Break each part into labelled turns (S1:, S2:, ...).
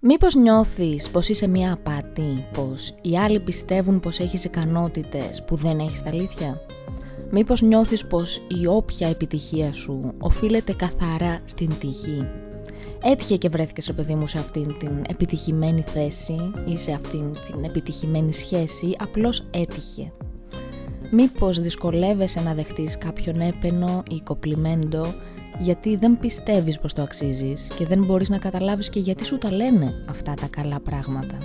S1: Μήπως νιώθεις πως είσαι μια απάτη, πως οι άλλοι πιστεύουν πως έχεις ικανότητες που δεν έχεις τα αλήθεια; Μήπως νιώθεις πως η όποια επιτυχία σου οφείλεται καθαρά στην τύχη; Έτυχε και βρέθηκες ρε παιδί μου σε αυτήν την επιτυχημένη θέση ή σε αυτήν την επιτυχημένη σχέση, απλώς έτυχε. Μήπως δυσκολεύεσαι να δεχτείς κάποιον έπαινο ή κοπλιμέντο γιατί δεν πιστεύεις πως το αξίζεις και δεν μπορείς να καταλάβεις και γιατί σου τα λένε αυτά τα καλά πράγματα.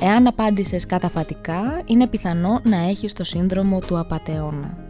S1: Εάν απάντησες καταφατικά, είναι πιθανό να έχεις το σύνδρομο του απατεώνα.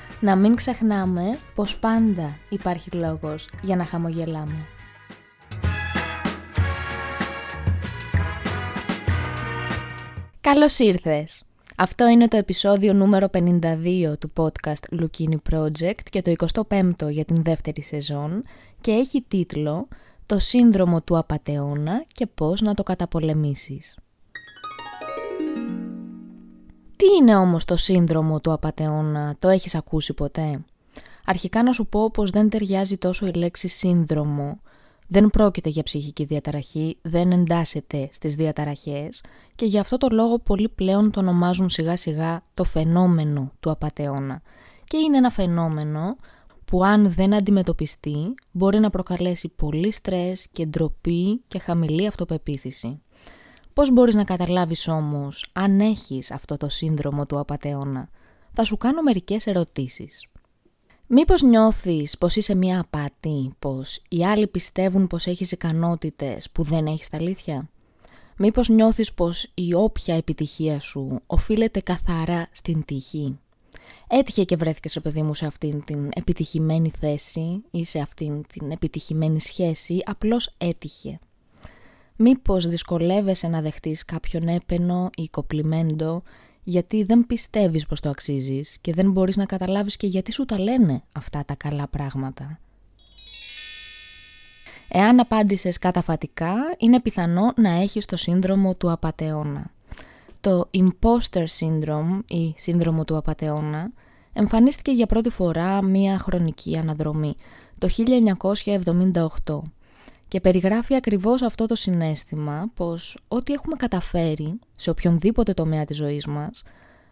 S1: να μην ξεχνάμε πως πάντα υπάρχει λόγος για να χαμογελάμε. Καλώς ήρθες! Αυτό είναι το επεισόδιο νούμερο 52 του podcast Lukini Project και το 25ο για την δεύτερη σεζόν και έχει τίτλο «Το σύνδρομο του απατεώνα και πώς να το καταπολεμήσεις». Τι είναι όμως το σύνδρομο του απατεώνα, το έχεις ακούσει ποτέ; Αρχικά να σου πω πως δεν ταιριάζει τόσο η λέξη σύνδρομο. Δεν πρόκειται για ψυχική διαταραχή, δεν εντάσσεται στις διαταραχές και γι' αυτό το λόγο πολλοί πλέον το ονομάζουν σιγά σιγά το φαινόμενο του απατεώνα. Και είναι ένα φαινόμενο που αν δεν αντιμετωπιστεί μπορεί να προκαλέσει πολύ στρες και ντροπή και χαμηλή αυτοπεποίθηση. Πώς μπορείς να καταλάβεις όμως αν έχεις αυτό το σύνδρομο του απατεώνα. Θα σου κάνω μερικές ερωτήσεις. Μήπως νιώθεις πως είσαι μια απάτη, πως οι άλλοι πιστεύουν πως έχεις ικανότητες που δεν έχεις τα αλήθεια; Μήπως νιώθεις πως η όποια επιτυχία σου οφείλεται καθαρά στην τύχη; Έτυχε και βρέθηκες ρε παιδί μου σε αυτήν την επιτυχημένη θέση ή σε αυτήν την επιτυχημένη σχέση, απλώς έτυχε. Μήπως δυσκολεύεσαι να δεχτείς κάποιον έπαινο ή κοπλιμέντο γιατί δεν πιστεύεις πως το αξίζεις και δεν μπορείς να καταλάβεις και γιατί σου τα λένε αυτά τα καλά πράγματα. Εάν απάντησες καταφατικά, είναι πιθανό να έχεις το σύνδρομο του απατεώνα. Το imposter syndrome ή σύνδρομο του απατεώνα εμφανίστηκε για πρώτη φορά μία χρονική αναδρομή το 1978 και περιγράφει ακριβώς αυτό το συνέστημα πως ό,τι έχουμε καταφέρει σε οποιονδήποτε τομέα της ζωής μας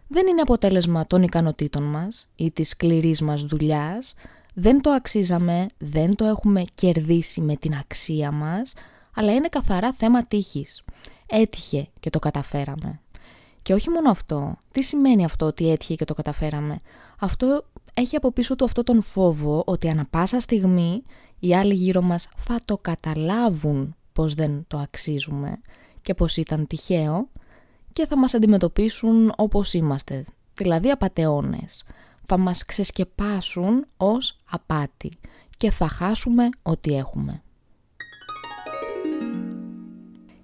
S1: δεν είναι αποτέλεσμα των ικανοτήτων μας ή της σκληρής μας δουλειάς, δεν το αξίζαμε, δεν το έχουμε κερδίσει με την αξία μας, αλλά είναι καθαρά θέμα τύχης. Έτυχε και το καταφέραμε. Και όχι μόνο αυτό. Τι σημαίνει αυτό ότι έτυχε και το καταφέραμε; Αυτό έχει από πίσω του αυτό τον φόβο ότι ανα πάσα στιγμή οι άλλοι γύρω μας θα το καταλάβουν πως δεν το αξίζουμε και πως ήταν τυχαίο και θα μας αντιμετωπίσουν όπως είμαστε, δηλαδή απατεώνες. Θα μας ξεσκεπάσουν ως απάτη και θα χάσουμε ό,τι έχουμε.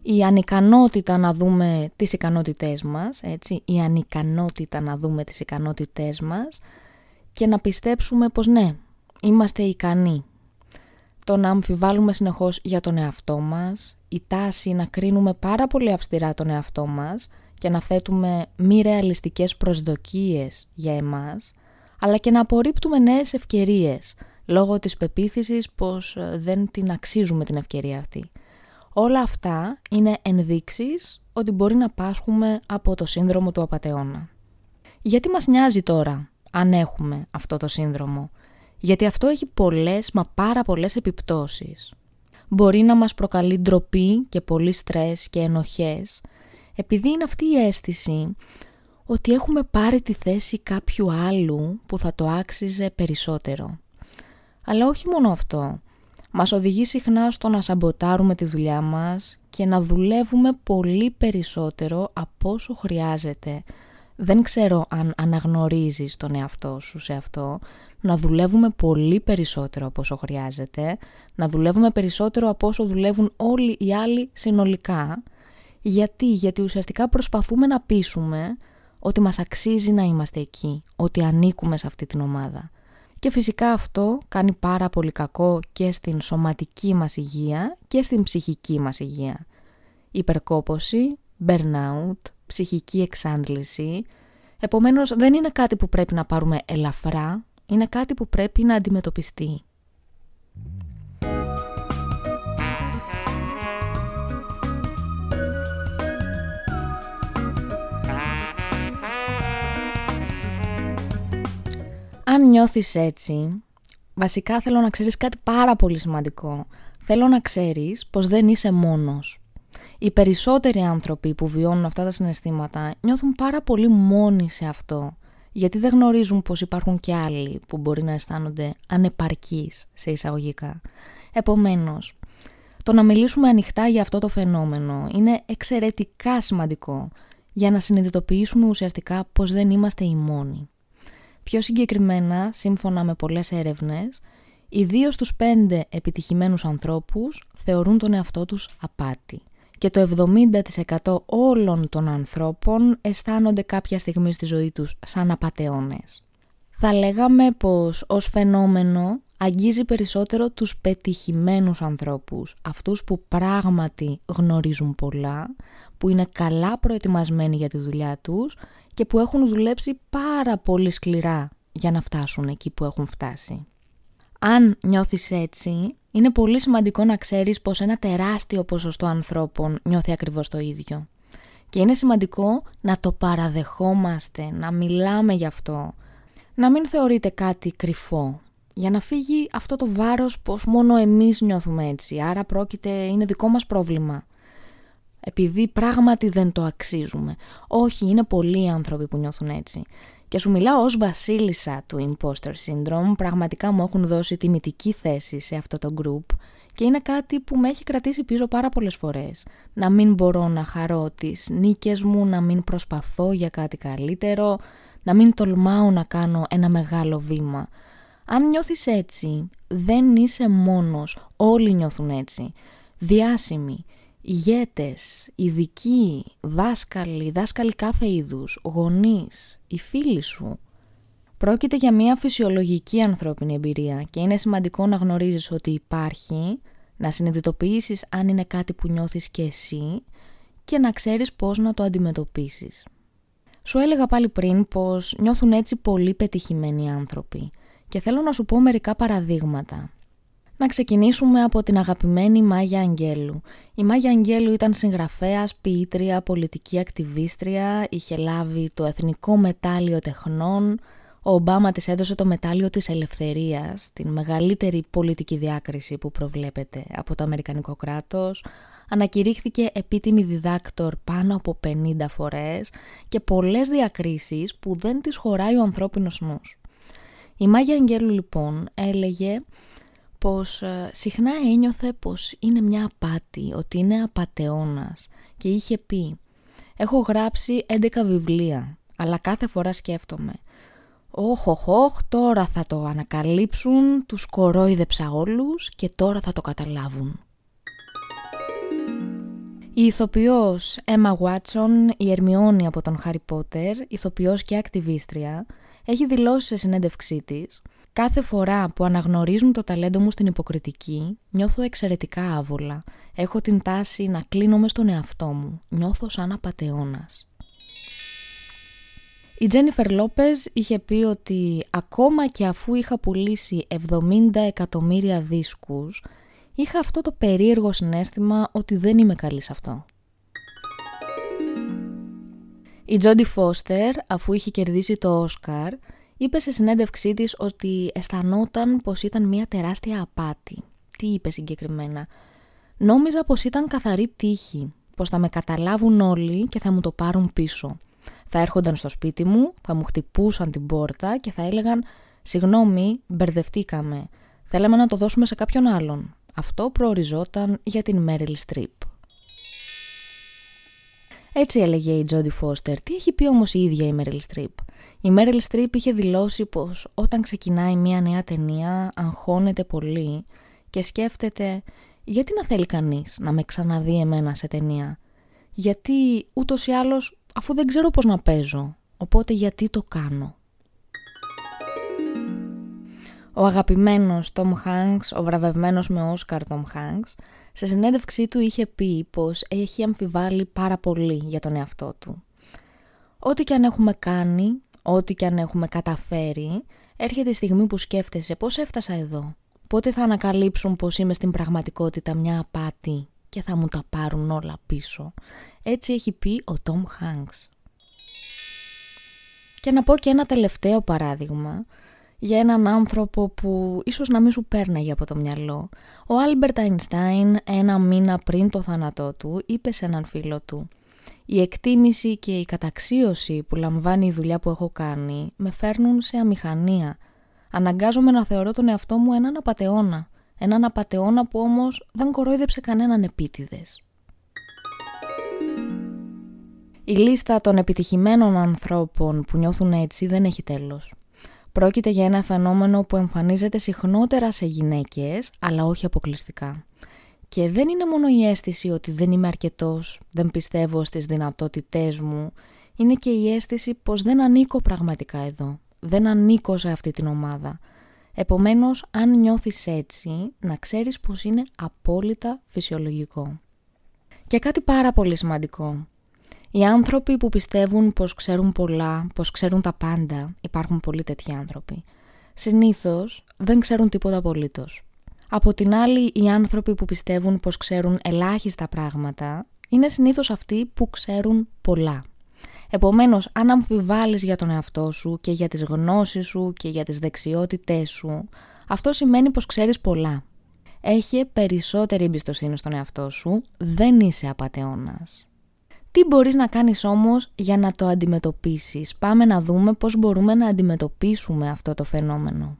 S1: Η ανικανότητα να δούμε τις ικανότητές μας, έτσι, η ανικανότητα να δούμε τις ικανότητές μας και να πιστέψουμε πως ναι, είμαστε ικανοί το να αμφιβάλλουμε συνεχώς για τον εαυτό μας, η τάση να κρίνουμε πάρα πολύ αυστηρά τον εαυτό μας και να θέτουμε μη ρεαλιστικές προσδοκίες για εμάς, αλλά και να απορρίπτουμε νέες ευκαιρίες λόγω της πεποίθησης πως ε, δεν την αξίζουμε την ευκαιρία αυτή. Όλα αυτά είναι ενδείξεις ότι μπορεί να πάσχουμε από το σύνδρομο του απατεώνα. Γιατί μας νοιάζει τώρα αν έχουμε αυτό το σύνδρομο; Γιατί αυτό έχει πολλές μα πάρα πολλές επιπτώσεις. Μπορεί να μας προκαλεί ντροπή και πολύ στρες και ενοχές, επειδή είναι αυτή η αίσθηση ότι έχουμε πάρει τη θέση κάποιου άλλου που θα το άξιζε περισσότερο. Αλλά όχι μόνο αυτό. Μας οδηγεί συχνά στο να σαμποτάρουμε τη δουλειά μας και να δουλεύουμε πολύ περισσότερο από όσο χρειάζεται, δεν ξέρω αν αναγνωρίζεις τον εαυτό σου σε αυτό, να δουλεύουμε πολύ περισσότερο από όσο χρειάζεται, να δουλεύουμε περισσότερο από όσο δουλεύουν όλοι οι άλλοι συνολικά. Γιατί, γιατί ουσιαστικά προσπαθούμε να πείσουμε ότι μας αξίζει να είμαστε εκεί, ότι ανήκουμε σε αυτή την ομάδα. Και φυσικά αυτό κάνει πάρα πολύ κακό και στην σωματική μας υγεία και στην ψυχική μας υγεία. Υπερκόπωση, burnout, ψυχική εξάντληση. Επομένως δεν είναι κάτι που πρέπει να πάρουμε ελαφρά, είναι κάτι που πρέπει να αντιμετωπιστεί. Αν νιώθεις έτσι, βασικά θέλω να ξέρεις κάτι πάρα πολύ σημαντικό. Θέλω να ξέρεις πως δεν είσαι μόνος. Οι περισσότεροι άνθρωποι που βιώνουν αυτά τα συναισθήματα νιώθουν πάρα πολύ μόνοι σε αυτό, γιατί δεν γνωρίζουν πως υπάρχουν και άλλοι που μπορεί να αισθάνονται ανεπαρκείς σε εισαγωγικά. Επομένως, το να μιλήσουμε ανοιχτά για αυτό το φαινόμενο είναι εξαιρετικά σημαντικό για να συνειδητοποιήσουμε ουσιαστικά πως δεν είμαστε οι μόνοι. Πιο συγκεκριμένα, σύμφωνα με πολλές έρευνες, οι δύο στους πέντε επιτυχημένους ανθρώπους θεωρούν τον εαυτό τους απάτη και το 70% όλων των ανθρώπων αισθάνονται κάποια στιγμή στη ζωή τους σαν απατεώνες. Θα λέγαμε πως ως φαινόμενο αγγίζει περισσότερο τους πετυχημένους ανθρώπους, αυτούς που πράγματι γνωρίζουν πολλά, που είναι καλά προετοιμασμένοι για τη δουλειά τους και που έχουν δουλέψει πάρα πολύ σκληρά για να φτάσουν εκεί που έχουν φτάσει. Αν νιώθεις έτσι, είναι πολύ σημαντικό να ξέρεις πως ένα τεράστιο ποσοστό ανθρώπων νιώθει ακριβώς το ίδιο. Και είναι σημαντικό να το παραδεχόμαστε, να μιλάμε γι' αυτό, να μην θεωρείτε κάτι κρυφό, για να φύγει αυτό το βάρος πως μόνο εμείς νιώθουμε έτσι, άρα πρόκειται, είναι δικό μας πρόβλημα. Επειδή πράγματι δεν το αξίζουμε. Όχι, είναι πολλοί άνθρωποι που νιώθουν έτσι. Και σου μιλάω ως βασίλισσα του Imposter Syndrome, πραγματικά μου έχουν δώσει τιμητική θέση σε αυτό το group και είναι κάτι που με έχει κρατήσει πίσω πάρα πολλές φορές. Να μην μπορώ να χαρώ τις νίκες μου, να μην προσπαθώ για κάτι καλύτερο, να μην τολμάω να κάνω ένα μεγάλο βήμα. Αν νιώθεις έτσι, δεν είσαι μόνος, όλοι νιώθουν έτσι. Διάσημοι, ηγέτες, ειδικοί, δάσκαλοι, δάσκαλοι κάθε είδους, γονείς, οι φίλοι σου. Πρόκειται για μια φυσιολογική ανθρώπινη εμπειρία και είναι σημαντικό να γνωρίζεις ότι υπάρχει, να συνειδητοποιήσεις αν είναι κάτι που νιώθεις και εσύ και να ξέρεις πώς να το αντιμετωπίσεις. Σου έλεγα πάλι πριν πως νιώθουν έτσι πολύ πετυχημένοι άνθρωποι και θέλω να σου πω μερικά παραδείγματα. Να ξεκινήσουμε από την αγαπημένη Μάγια Αγγέλου. Η Μάγια Αγγέλου ήταν συγγραφέας, ποιήτρια, πολιτική ακτιβίστρια, είχε λάβει το Εθνικό Μετάλλιο Τεχνών, ο Ομπάμα της έδωσε το μετάλλιο της ελευθερίας, την μεγαλύτερη πολιτική διάκριση που προβλέπεται από το Αμερικανικό κράτος, ανακηρύχθηκε επίτιμη διδάκτορ πάνω από 50 φορές και πολλές διακρίσεις που δεν της χωράει ο ανθρώπινος νους. Η Μάγια Αγγέλου λοιπόν έλεγε πως ε, συχνά ένιωθε πως είναι μια απάτη, ότι είναι απατεώνας και είχε πει «Έχω γράψει 11 βιβλία, αλλά κάθε φορά σκέφτομαι «Όχ, όχ, όχ, τώρα θα το ανακαλύψουν, τους κορόιδεψα όλους και τώρα θα το καταλάβουν». Η ηθοποιός Emma Watson, η Ερμιόνη από τον Χάρι Πότερ, ηθοποιός και ακτιβίστρια, έχει δηλώσει σε συνέντευξή της Κάθε φορά που αναγνωρίζουν το ταλέντο μου στην υποκριτική, νιώθω εξαιρετικά άβολα. Έχω την τάση να κλείνομαι στον εαυτό μου. Νιώθω σαν απατεώνας. Η Τζένιφερ Λόπες είχε πει ότι ακόμα και αφού είχα πουλήσει 70 εκατομμύρια δίσκους, είχα αυτό το περίεργο συνέστημα ότι δεν είμαι καλή σε αυτό. Η Τζόντι Φώστερ, αφού είχε κερδίσει το Όσκαρ, είπε σε συνέντευξή της ότι αισθανόταν πως ήταν μια τεράστια απάτη. Τι είπε συγκεκριμένα; Νόμιζα πως ήταν καθαρή τύχη, πως θα με καταλάβουν όλοι και θα μου το πάρουν πίσω. Θα έρχονταν στο σπίτι μου, θα μου χτυπούσαν την πόρτα και θα έλεγαν «Συγγνώμη, μπερδευτήκαμε. Θέλαμε να το δώσουμε σε κάποιον άλλον». Αυτό προοριζόταν για την Μέριλ Στριπ. Έτσι έλεγε η Τζόντι Φώστερ. Τι έχει πει όμως η ίδια η Μέριλ Στριπ. Η Μέριλ Στριπ είχε δηλώσει πως όταν ξεκινάει μια νέα ταινία αγχώνεται πολύ και σκέφτεται γιατί να θέλει κανείς να με ξαναδεί εμένα σε ταινία; Γιατί ούτως ή άλλως αφού δεν ξέρω πώς να παίζω. Οπότε γιατί το κάνω; Ο αγαπημένος Tom Hanks, ο βραβευμένος με Όσκαρ Tom Hanks, σε συνέντευξή του είχε πει πως έχει αμφιβάλει πάρα πολύ για τον εαυτό του. Ό,τι και αν έχουμε κάνει, ό,τι και αν έχουμε καταφέρει, έρχεται η στιγμή που σκέφτεσαι πώς έφτασα εδώ. Πότε θα ανακαλύψουν πως είμαι στην πραγματικότητα μια απάτη και θα μου τα πάρουν όλα πίσω. Έτσι έχει πει ο Tom Hanks. Και να πω και ένα τελευταίο παράδειγμα για έναν άνθρωπο που ίσως να μην σου πέρναγε από το μυαλό. Ο Άλμπερτ Αϊνστάιν ένα μήνα πριν το θάνατό του είπε σε έναν φίλο του «Η εκτίμηση και η καταξίωση που λαμβάνει η δουλειά που έχω κάνει με φέρνουν σε αμηχανία. Αναγκάζομαι να θεωρώ τον εαυτό μου έναν απατεώνα. Έναν απατεώνα που όμως δεν κορόιδεψε κανέναν επίτηδες». Η λίστα των επιτυχημένων ανθρώπων που νιώθουν έτσι δεν έχει τέλος. Πρόκειται για ένα φαινόμενο που εμφανίζεται συχνότερα σε γυναίκες, αλλά όχι αποκλειστικά. Και δεν είναι μόνο η αίσθηση ότι δεν είμαι αρκετός, δεν πιστεύω στις δυνατότητές μου, είναι και η αίσθηση πως δεν ανήκω πραγματικά εδώ, δεν ανήκω σε αυτή την ομάδα. Επομένως, αν νιώθεις έτσι, να ξέρεις πως είναι απόλυτα φυσιολογικό. Και κάτι πάρα πολύ σημαντικό. Οι άνθρωποι που πιστεύουν πως ξέρουν πολλά, πως ξέρουν τα πάντα, υπάρχουν πολλοί τέτοιοι άνθρωποι, συνήθως δεν ξέρουν τίποτα απολύτως. Από την άλλη, οι άνθρωποι που πιστεύουν πως ξέρουν ελάχιστα πράγματα, είναι συνήθως αυτοί που ξέρουν πολλά. Επομένως, αν αμφιβάλλεις για τον εαυτό σου και για τις γνώσεις σου και για τις δεξιότητές σου, αυτό σημαίνει πως ξέρεις πολλά. Έχει περισσότερη εμπιστοσύνη στον εαυτό σου, δεν είσαι απατεώνας. Τι μπορείς να κάνεις όμως για να το αντιμετωπίσεις; Πάμε να δούμε πώς μπορούμε να αντιμετωπίσουμε αυτό το φαινόμενο.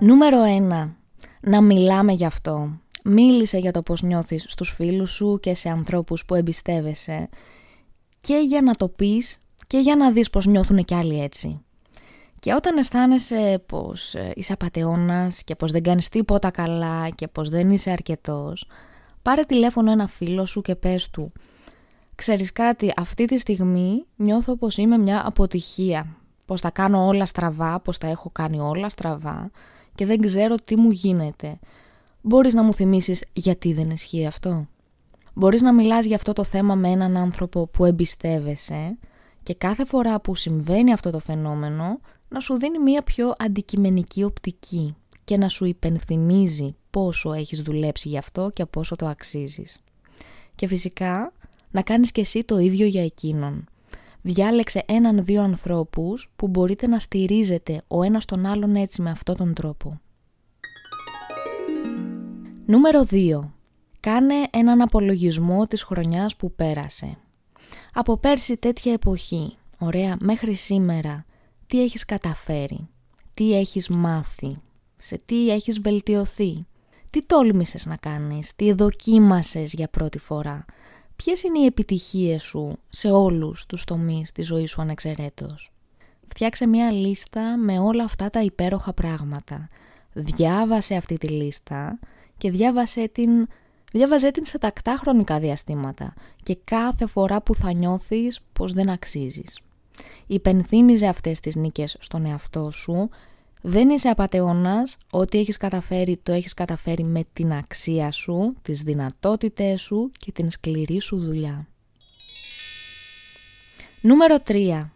S1: Νούμερο 1. Να μιλάμε γι' αυτό. Μίλησε για το πώς νιώθεις στους φίλους σου και σε ανθρώπους που εμπιστεύεσαι και για να το πεις και για να δεις πώς νιώθουν κι άλλοι έτσι. Και όταν αισθάνεσαι πως ε, είσαι απατεώνας και πως δεν κάνεις τίποτα καλά και πως δεν είσαι αρκετός, πάρε τηλέφωνο ένα φίλο σου και πες του «Ξέρεις κάτι, αυτή τη στιγμή νιώθω πως είμαι μια αποτυχία, πως τα κάνω όλα στραβά, πως τα έχω κάνει όλα στραβά και δεν ξέρω τι μου γίνεται. Μπορείς να μου θυμίσεις γιατί δεν ισχύει αυτό» Μπορείς να μιλάς για αυτό το θέμα με έναν άνθρωπο που εμπιστεύεσαι και κάθε φορά που συμβαίνει αυτό το φαινόμενο να σου δίνει μια πιο αντικειμενική οπτική και να σου υπενθυμίζει πόσο έχεις δουλέψει γι' αυτό και πόσο το αξίζεις. Και φυσικά να κάνεις και εσύ το ίδιο για εκείνον. Διάλεξε έναν-δύο ανθρώπους που μπορείτε να στηρίζετε ο ένας τον άλλον έτσι με αυτόν τον τρόπο. Νούμερο 2. Κάνε έναν απολογισμό της χρονιάς που πέρασε. Από πέρσι τέτοια εποχή, ωραία, μέχρι σήμερα, τι έχεις καταφέρει, τι έχεις μάθει, σε τι έχεις βελτιωθεί, τι τόλμησες να κάνεις, τι δοκίμασες για πρώτη φορά, ποιες είναι οι επιτυχίες σου σε όλους τους τομείς της ζωής σου ανεξαιρέτως. Φτιάξε μια λίστα με όλα αυτά τα υπέροχα πράγματα. Διάβασε αυτή τη λίστα και διάβασε την, διάβαζε την σε τακτά χρονικά διαστήματα και κάθε φορά που θα νιώθεις πως δεν αξίζεις υπενθύμιζε αυτές τις νίκες στον εαυτό σου. Δεν είσαι απατεώνας, ό,τι έχεις καταφέρει το έχεις καταφέρει με την αξία σου, τις δυνατότητες σου και την σκληρή σου δουλειά. Νούμερο 3.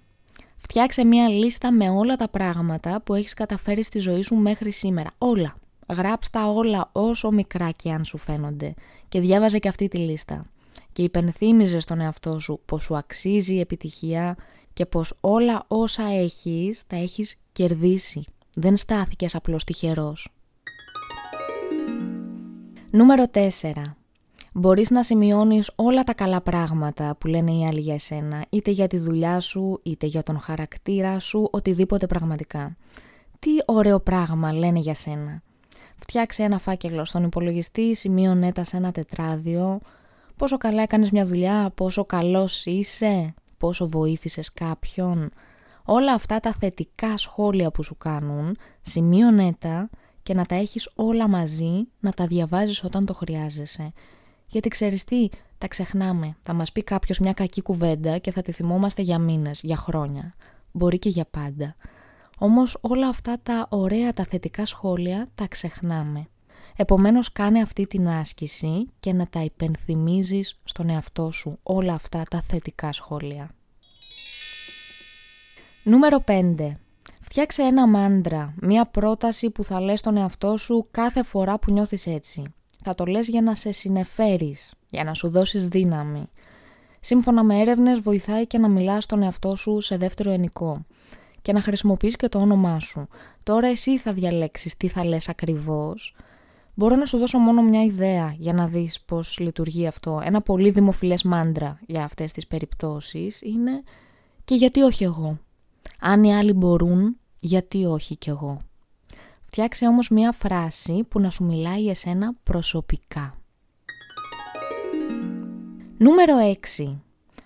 S1: Φτιάξε μια λίστα με όλα τα πράγματα που έχεις καταφέρει στη ζωή σου μέχρι σήμερα. Όλα. Γράψ τα όλα όσο μικρά και αν σου φαίνονται και διάβαζε και αυτή τη λίστα. Και υπενθύμιζε στον εαυτό σου πως σου αξίζει η επιτυχία και πως όλα όσα έχεις τα έχεις κερδίσει. Δεν στάθηκες απλώς τυχερός. Νούμερο 4. Μπορείς να σημειώνεις όλα τα καλά πράγματα που λένε οι άλλοι για εσένα, είτε για τη δουλειά σου, είτε για τον χαρακτήρα σου, οτιδήποτε πραγματικά. Τι ωραίο πράγμα λένε για σένα. Φτιάξε ένα φάκελο στον υπολογιστή, σημείωνε τα σε ένα τετράδιο, πόσο καλά έκανες μια δουλειά, πόσο καλός είσαι, πόσο βοήθησες κάποιον. Όλα αυτά τα θετικά σχόλια που σου κάνουν, σημείωνε τα και να τα έχεις όλα μαζί, να τα διαβάζεις όταν το χρειάζεσαι. Γιατί ξέρεις τι, τα ξεχνάμε. Θα μας πει κάποιος μια κακή κουβέντα και θα τη θυμόμαστε για μήνες, για χρόνια. Μπορεί και για πάντα. Όμως όλα αυτά τα ωραία, τα θετικά σχόλια τα ξεχνάμε. Επομένως κάνε αυτή την άσκηση και να τα υπενθυμίζεις στον εαυτό σου όλα αυτά τα θετικά σχόλια. Νούμερο 5. Φτιάξε ένα μάντρα, μία πρόταση που θα λες στον εαυτό σου κάθε φορά που νιώθεις έτσι. Θα το λες για να σε συνεφέρεις, για να σου δώσεις δύναμη. Σύμφωνα με έρευνες βοηθάει και να μιλάς στον εαυτό σου σε δεύτερο ενικό και να χρησιμοποιείς και το όνομά σου. Τώρα εσύ θα διαλέξεις τι θα λες ακριβώς. Μπορώ να σου δώσω μόνο μια ιδέα για να δεις πώς λειτουργεί αυτό. Ένα πολύ δημοφιλές μάντρα για αυτές τις περιπτώσεις είναι «Και γιατί όχι εγώ» Αν οι άλλοι μπορούν, γιατί όχι κι εγώ; Φτιάξε όμως μία φράση που να σου μιλάει εσένα προσωπικά. Νούμερο 6.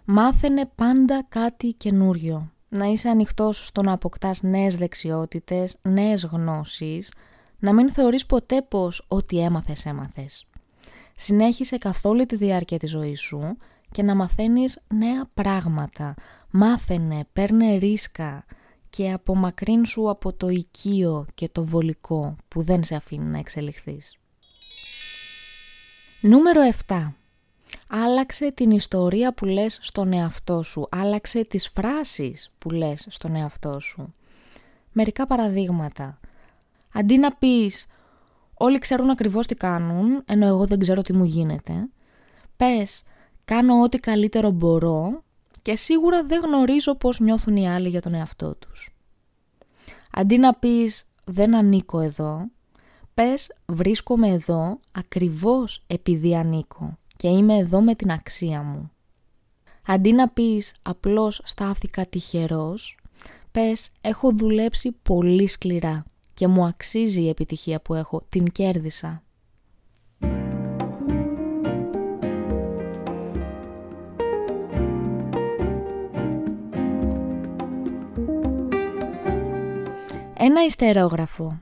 S1: Μάθαινε πάντα κάτι καινούριο. Να είσαι ανοιχτός στο να αποκτάς νέες δεξιότητες, νέες γνώσεις, να μην θεωρείς ποτέ πως ό,τι έμαθες έμαθες. Συνέχισε καθ' όλη τη διάρκεια της ζωής σου και να μαθαίνεις νέα πράγματα, Μάθαινε, παίρνε ρίσκα και απομακρύνσου από το οικείο και το βολικό που δεν σε αφήνει να εξελιχθείς. Νούμερο 7. Άλλαξε την ιστορία που λες στον εαυτό σου. Άλλαξε τις φράσεις που λες στον εαυτό σου. Μερικά παραδείγματα. Αντί να πεις «Όλοι ξέρουν ακριβώς τι κάνουν, ενώ εγώ δεν ξέρω τι μου γίνεται», πες «Κάνω ό,τι καλύτερο μπορώ και σίγουρα δεν γνωρίζω πώς νιώθουν οι άλλοι για τον εαυτό τους. Αντί να πεις «δεν ανήκω εδώ», πες «βρίσκομαι εδώ ακριβώς επειδή ανήκω και είμαι εδώ με την αξία μου». Αντί να πεις «απλώς στάθηκα τυχερός», πες «έχω δουλέψει πολύ σκληρά και μου αξίζει η επιτυχία που έχω, την κέρδισα». Ένα ιστερόγραφο.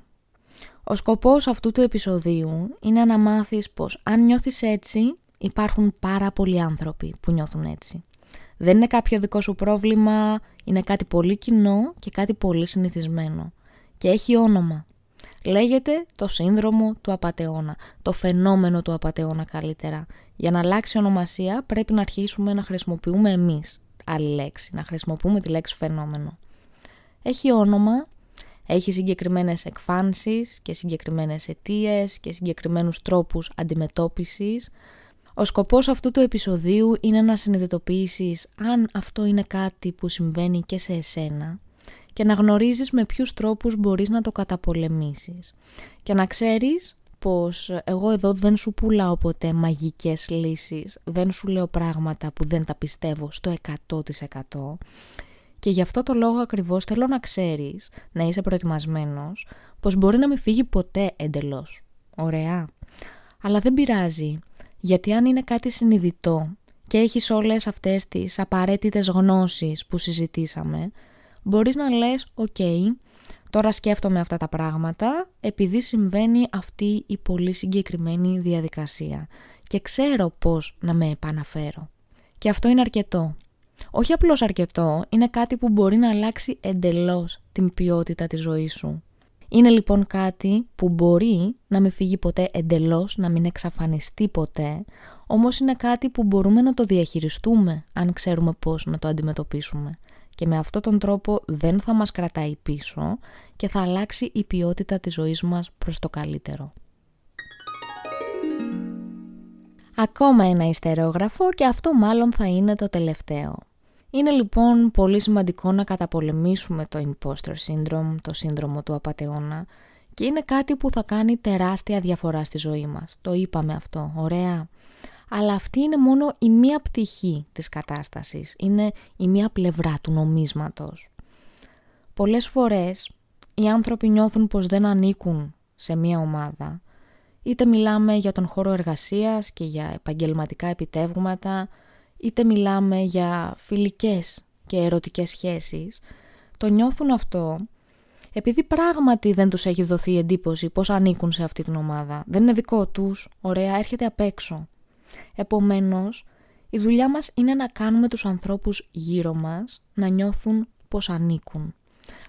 S1: Ο σκοπός αυτού του επεισοδίου είναι να μάθεις πως αν νιώθεις έτσι υπάρχουν πάρα πολλοί άνθρωποι που νιώθουν έτσι. Δεν είναι κάποιο δικό σου πρόβλημα, είναι κάτι πολύ κοινό και κάτι πολύ συνηθισμένο. Και έχει όνομα. Λέγεται το σύνδρομο του απατεώνα, το φαινόμενο του απατεώνα καλύτερα. Για να αλλάξει ονομασία πρέπει να αρχίσουμε να χρησιμοποιούμε εμείς άλλη λέξη, να χρησιμοποιούμε τη λέξη φαινόμενο. Έχει όνομα έχει συγκεκριμένες εκφάνσεις και συγκεκριμένες αιτίες και συγκεκριμένους τρόπους αντιμετώπισης. Ο σκοπός αυτού του επεισοδίου είναι να συνειδητοποιήσεις αν αυτό είναι κάτι που συμβαίνει και σε εσένα και να γνωρίζεις με ποιους τρόπους μπορείς να το καταπολεμήσεις. Και να ξέρεις πως εγώ εδώ δεν σου πουλάω ποτέ μαγικές λύσεις, δεν σου λέω πράγματα που δεν τα πιστεύω στο 100% και γι' αυτό το λόγο ακριβώς θέλω να ξέρεις, να είσαι προετοιμασμένος, πως μπορεί να μην φύγει ποτέ εντελώς. Ωραία. Αλλά δεν πειράζει, γιατί αν είναι κάτι συνειδητό και έχεις όλες αυτές τις απαραίτητες γνώσεις που συζητήσαμε, μπορείς να λες «ΟΚ, τώρα σκέφτομαι αυτά τα πράγματα επειδή συμβαίνει αυτή η πολύ συγκεκριμένη διαδικασία και ξέρω πώς να με επαναφέρω». Και αυτό είναι αρκετό. Όχι απλώς αρκετό, είναι κάτι που μπορεί να αλλάξει εντελώς την ποιότητα της ζωής σου. Είναι λοιπόν κάτι που μπορεί να μην φύγει ποτέ εντελώς, να μην εξαφανιστεί ποτέ, όμως είναι κάτι που μπορούμε να το διαχειριστούμε αν ξέρουμε πώς να το αντιμετωπίσουμε. Και με αυτόν τον τρόπο δεν θα μας κρατάει πίσω και θα αλλάξει η ποιότητα της ζωής μας προς το καλύτερο. Ακόμα ένα ιστερόγραφο και αυτό μάλλον θα είναι το τελευταίο. Είναι λοιπόν πολύ σημαντικό να καταπολεμήσουμε το imposter syndrome, το σύνδρομο του απατεώνα και είναι κάτι που θα κάνει τεράστια διαφορά στη ζωή μας. Το είπαμε αυτό, ωραία. Αλλά αυτή είναι μόνο η μία πτυχή της κατάστασης, είναι η μία πλευρά του νομίσματος. Πολλές φορές οι άνθρωποι νιώθουν πως δεν ανήκουν σε μία ομάδα, είτε μιλάμε για τον χώρο εργασίας και για επαγγελματικά επιτεύγματα, είτε μιλάμε για φιλικές και ερωτικές σχέσεις, το νιώθουν αυτό επειδή πράγματι δεν τους έχει δοθεί εντύπωση πως ανήκουν σε αυτή την ομάδα. Δεν είναι δικό τους, ωραία, έρχεται απ' έξω. Επομένως, η δουλειά μας είναι να κάνουμε τους ανθρώπους γύρω μας να νιώθουν πως ανήκουν.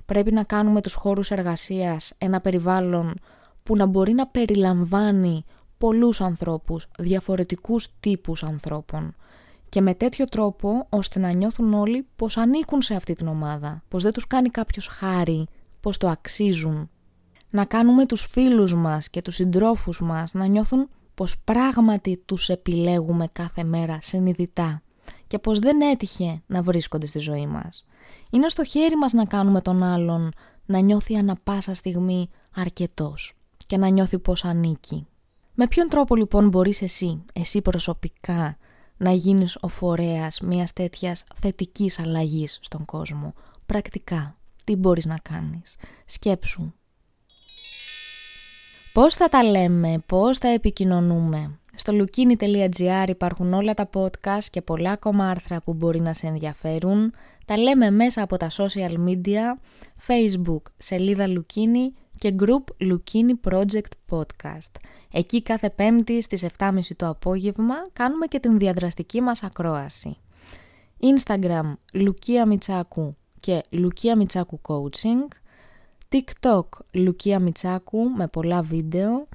S1: Πρέπει να κάνουμε τους χώρους εργασίας ένα περιβάλλον που να μπορεί να περιλαμβάνει πολλούς ανθρώπους, διαφορετικούς τύπους ανθρώπων και με τέτοιο τρόπο ώστε να νιώθουν όλοι πως ανήκουν σε αυτή την ομάδα, πως δεν τους κάνει κάποιος χάρη, πως το αξίζουν. Να κάνουμε τους φίλους μας και τους συντρόφους μας να νιώθουν πως πράγματι τους επιλέγουμε κάθε μέρα συνειδητά και πως δεν έτυχε να βρίσκονται στη ζωή μας. Είναι στο χέρι μας να κάνουμε τον άλλον να νιώθει ανα πάσα στιγμή αρκετός και να νιώθει πως ανήκει. Με ποιον τρόπο λοιπόν μπορείς εσύ, εσύ προσωπικά, να γίνεις ο φορέας μιας τέτοιας θετικής αλλαγής στον κόσμο; Πρακτικά, τι μπορείς να κάνεις; Σκέψου. Πώς θα τα λέμε, πώς θα επικοινωνούμε; Στο lukini.gr υπάρχουν όλα τα podcast και πολλά ακόμα άρθρα που μπορεί να σε ενδιαφέρουν. Τα λέμε μέσα από τα social media, facebook, σελίδα Lukini και group Lukini Project Podcast. Εκεί κάθε πέμπτη στις 7.30 το απόγευμα κάνουμε και την διαδραστική μας ακρόαση. Instagram Λουκία Μιτσάκου και Λουκία Μιτσάκου Coaching. TikTok Λουκία Μιτσάκου με πολλά βίντεο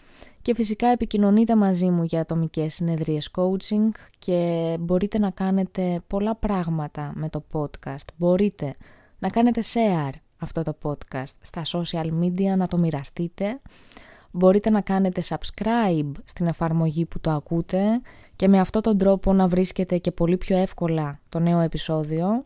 S1: και φυσικά επικοινωνείτε μαζί μου για ατομικές συνεδρίες coaching και μπορείτε να κάνετε πολλά πράγματα με το podcast. Μπορείτε να κάνετε share αυτό το podcast στα social media, να το μοιραστείτε. Μπορείτε να κάνετε subscribe στην εφαρμογή που το ακούτε και με αυτόν τον τρόπο να βρίσκετε και πολύ πιο εύκολα το νέο επεισόδιο.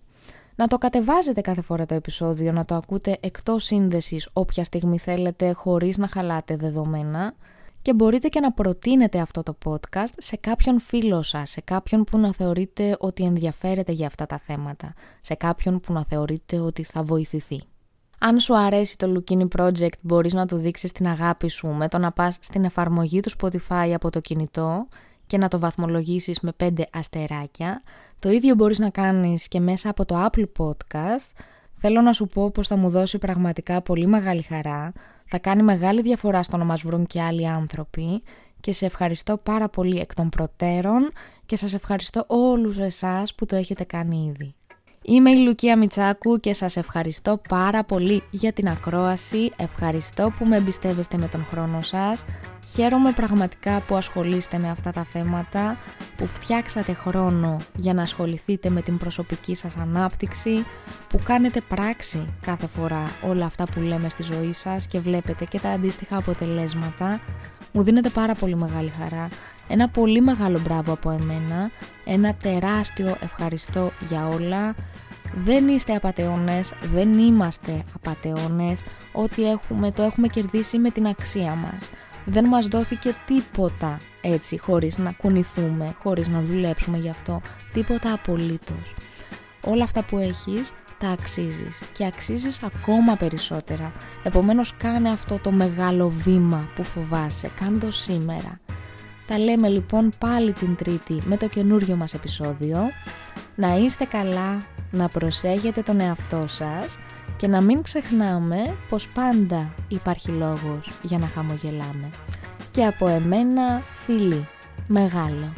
S1: Να το κατεβάζετε κάθε φορά το επεισόδιο, να το ακούτε εκτός σύνδεσης όποια στιγμή θέλετε χωρίς να χαλάτε δεδομένα και μπορείτε και να προτείνετε αυτό το podcast σε κάποιον φίλο σας, σε κάποιον που να θεωρείτε ότι ενδιαφέρεται για αυτά τα θέματα, σε κάποιον που να θεωρείτε ότι θα βοηθηθεί. Αν σου αρέσει το Lukini Project μπορείς να του δείξεις την αγάπη σου με το να πας στην εφαρμογή του Spotify από το κινητό και να το βαθμολογήσεις με 5 αστεράκια. Το ίδιο μπορείς να κάνεις και μέσα από το Apple Podcast. Θέλω να σου πω πως θα μου δώσει πραγματικά πολύ μεγάλη χαρά. Θα κάνει μεγάλη διαφορά στο να μας βρουν και άλλοι άνθρωποι και σε ευχαριστώ πάρα πολύ εκ των προτέρων και σας ευχαριστώ όλους εσάς που το έχετε κάνει ήδη. Είμαι η Λουκία Μιτσάκου και σας ευχαριστώ πάρα πολύ για την ακρόαση. Ευχαριστώ που με εμπιστεύεστε με τον χρόνο σας. Χαίρομαι πραγματικά που ασχολείστε με αυτά τα θέματα, που φτιάξατε χρόνο για να ασχοληθείτε με την προσωπική σας ανάπτυξη, που κάνετε πράξη κάθε φορά όλα αυτά που λέμε στη ζωή σας και βλέπετε και τα αντίστοιχα αποτελέσματα. Μου δίνετε πάρα πολύ μεγάλη χαρά. Ένα πολύ μεγάλο μπράβο από εμένα, ένα τεράστιο ευχαριστώ για όλα. Δεν είστε απατεώνες, δεν είμαστε απατεώνες, ό,τι έχουμε το έχουμε κερδίσει με την αξία μας. Δεν μας δόθηκε τίποτα έτσι χωρίς να κουνηθούμε, χωρίς να δουλέψουμε γι' αυτό, τίποτα απολύτως. Όλα αυτά που έχεις τα αξίζεις και αξίζεις ακόμα περισσότερα. Επομένως κάνε αυτό το μεγάλο βήμα που φοβάσαι, κάνε το σήμερα. Τα λέμε λοιπόν πάλι την Τρίτη με το καινούριο μας επεισόδιο. Να είστε καλά, να προσέχετε τον εαυτό σας και να μην ξεχνάμε πως πάντα υπάρχει λόγος για να χαμογελάμε. Και από εμένα φίλοι, μεγάλο.